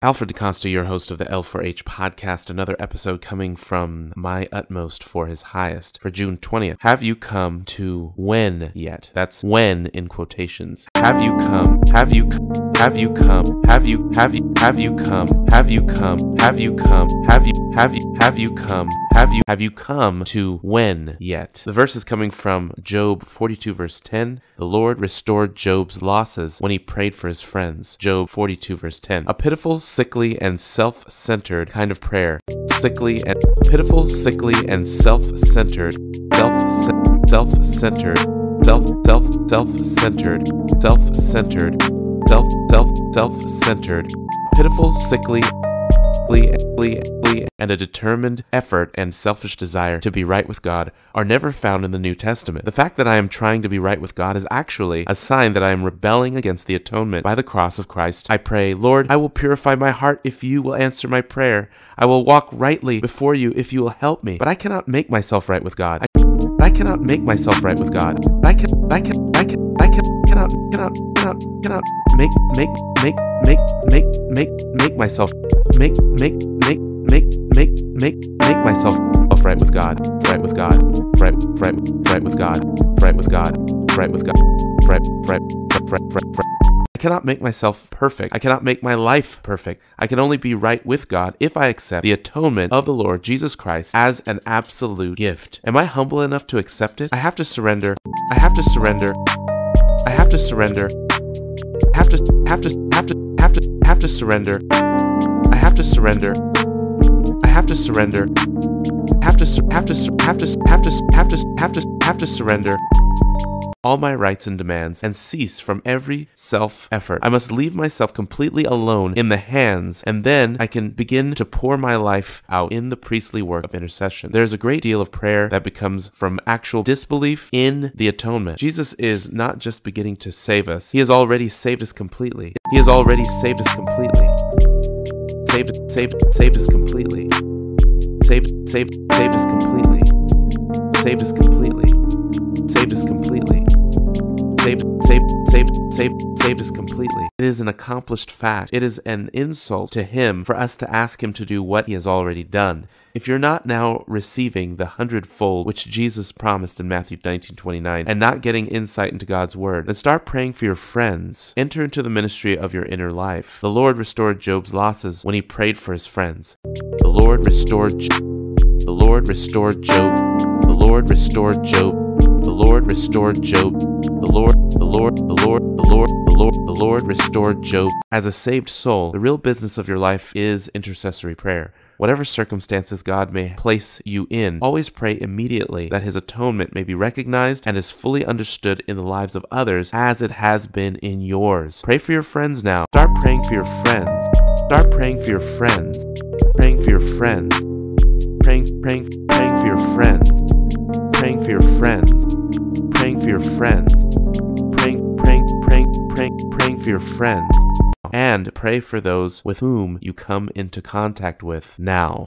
Alfred DeCosta, your host of the L4H podcast, another episode coming from my utmost for his highest for June 20th. Have you come to when yet? That's when in quotations. Have you come? Have you have you come? Have you have you have you come? Have you come? Have you come? Have you have you have you come? Have you have you come to when yet? The verse is coming from Job 42 verse 10. The Lord restored Job's losses when he prayed for his friends. Job 42 verse 10. A pitiful, sickly, and self-centered kind of prayer. Sickly and pitiful, sickly, and self-centered. Self self-centered. Self self self-centered. Self-centered. Self self self-centered. Pitiful, sickly, and a determined effort and selfish desire to be right with God are never found in the New Testament. The fact that I am trying to be right with God is actually a sign that I am rebelling against the atonement by the cross of Christ. I pray, Lord, I will purify my heart if you will answer my prayer. I will walk rightly before you if you will help me. But I cannot make myself right with God. I, cannot make myself right with God. I can I can I can I can cannot cannot cannot cannot make make make make make make make myself make make make make make make make myself right with God, right with God, right right right with God, right with God, right with God, right right right right right. I cannot make myself perfect. I cannot make my life perfect. I can only be right with God if I accept the atonement of the Lord Jesus Christ as an absolute gift. Am I humble enough to accept it? I have to surrender. I have to surrender. I have to surrender. Have to have to have to have to have to surrender. I have to surrender. I have to surrender. Have to have to have to have to have to have to have to surrender all my rights and demands and cease from every self effort. I must leave myself completely alone in the hands, and then I can begin to pour my life out in the priestly work of intercession. There's a great deal of prayer that becomes from actual disbelief in the atonement. Jesus is not just beginning to save us, He has already saved us completely. He has already saved us completely. Saved, saved, saved us completely. Saved, saved, saved us completely. Saved us completely. Saved us completely saved, saved, saved, us completely. It is an accomplished fact. It is an insult to Him for us to ask Him to do what He has already done. If you're not now receiving the hundredfold which Jesus promised in Matthew 19 29 and not getting insight into God's word, then start praying for your friends. Enter into the ministry of your inner life. The Lord restored Job's losses when he prayed for his friends. The Lord restored the Lord restored Job. The Lord restored Job. The Lord restored Job. The Lord, the Lord, the Lord, the Lord, the Lord, the Lord restored Job. As a saved soul, the real business of your life is intercessory prayer. Whatever circumstances God may place you in, always pray immediately that His atonement may be recognized and is fully understood in the lives of others as it has been in yours. Pray for your friends now. Start praying for your friends. Start praying for your friends. Praying for your friends. Praying, praying, praying for your friends. Praying for your friends. Praying for your friends, praying, praying, praying, praying, praying for your friends, and pray for those with whom you come into contact with now.